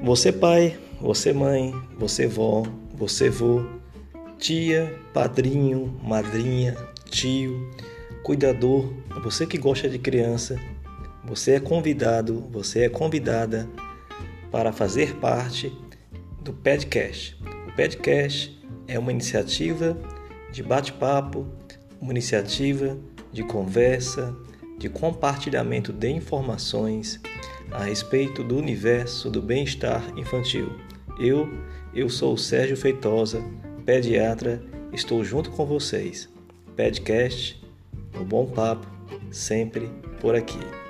Você pai, você mãe, você vó, você vô, tia, padrinho, madrinha, tio, cuidador, você que gosta de criança, você é convidado, você é convidada para fazer parte do podcast. O podcast é uma iniciativa de bate-papo, uma iniciativa de conversa, de compartilhamento de informações a respeito do universo do bem-estar infantil. Eu, eu sou o Sérgio Feitosa, pediatra, estou junto com vocês. Podcast, um bom papo, sempre por aqui.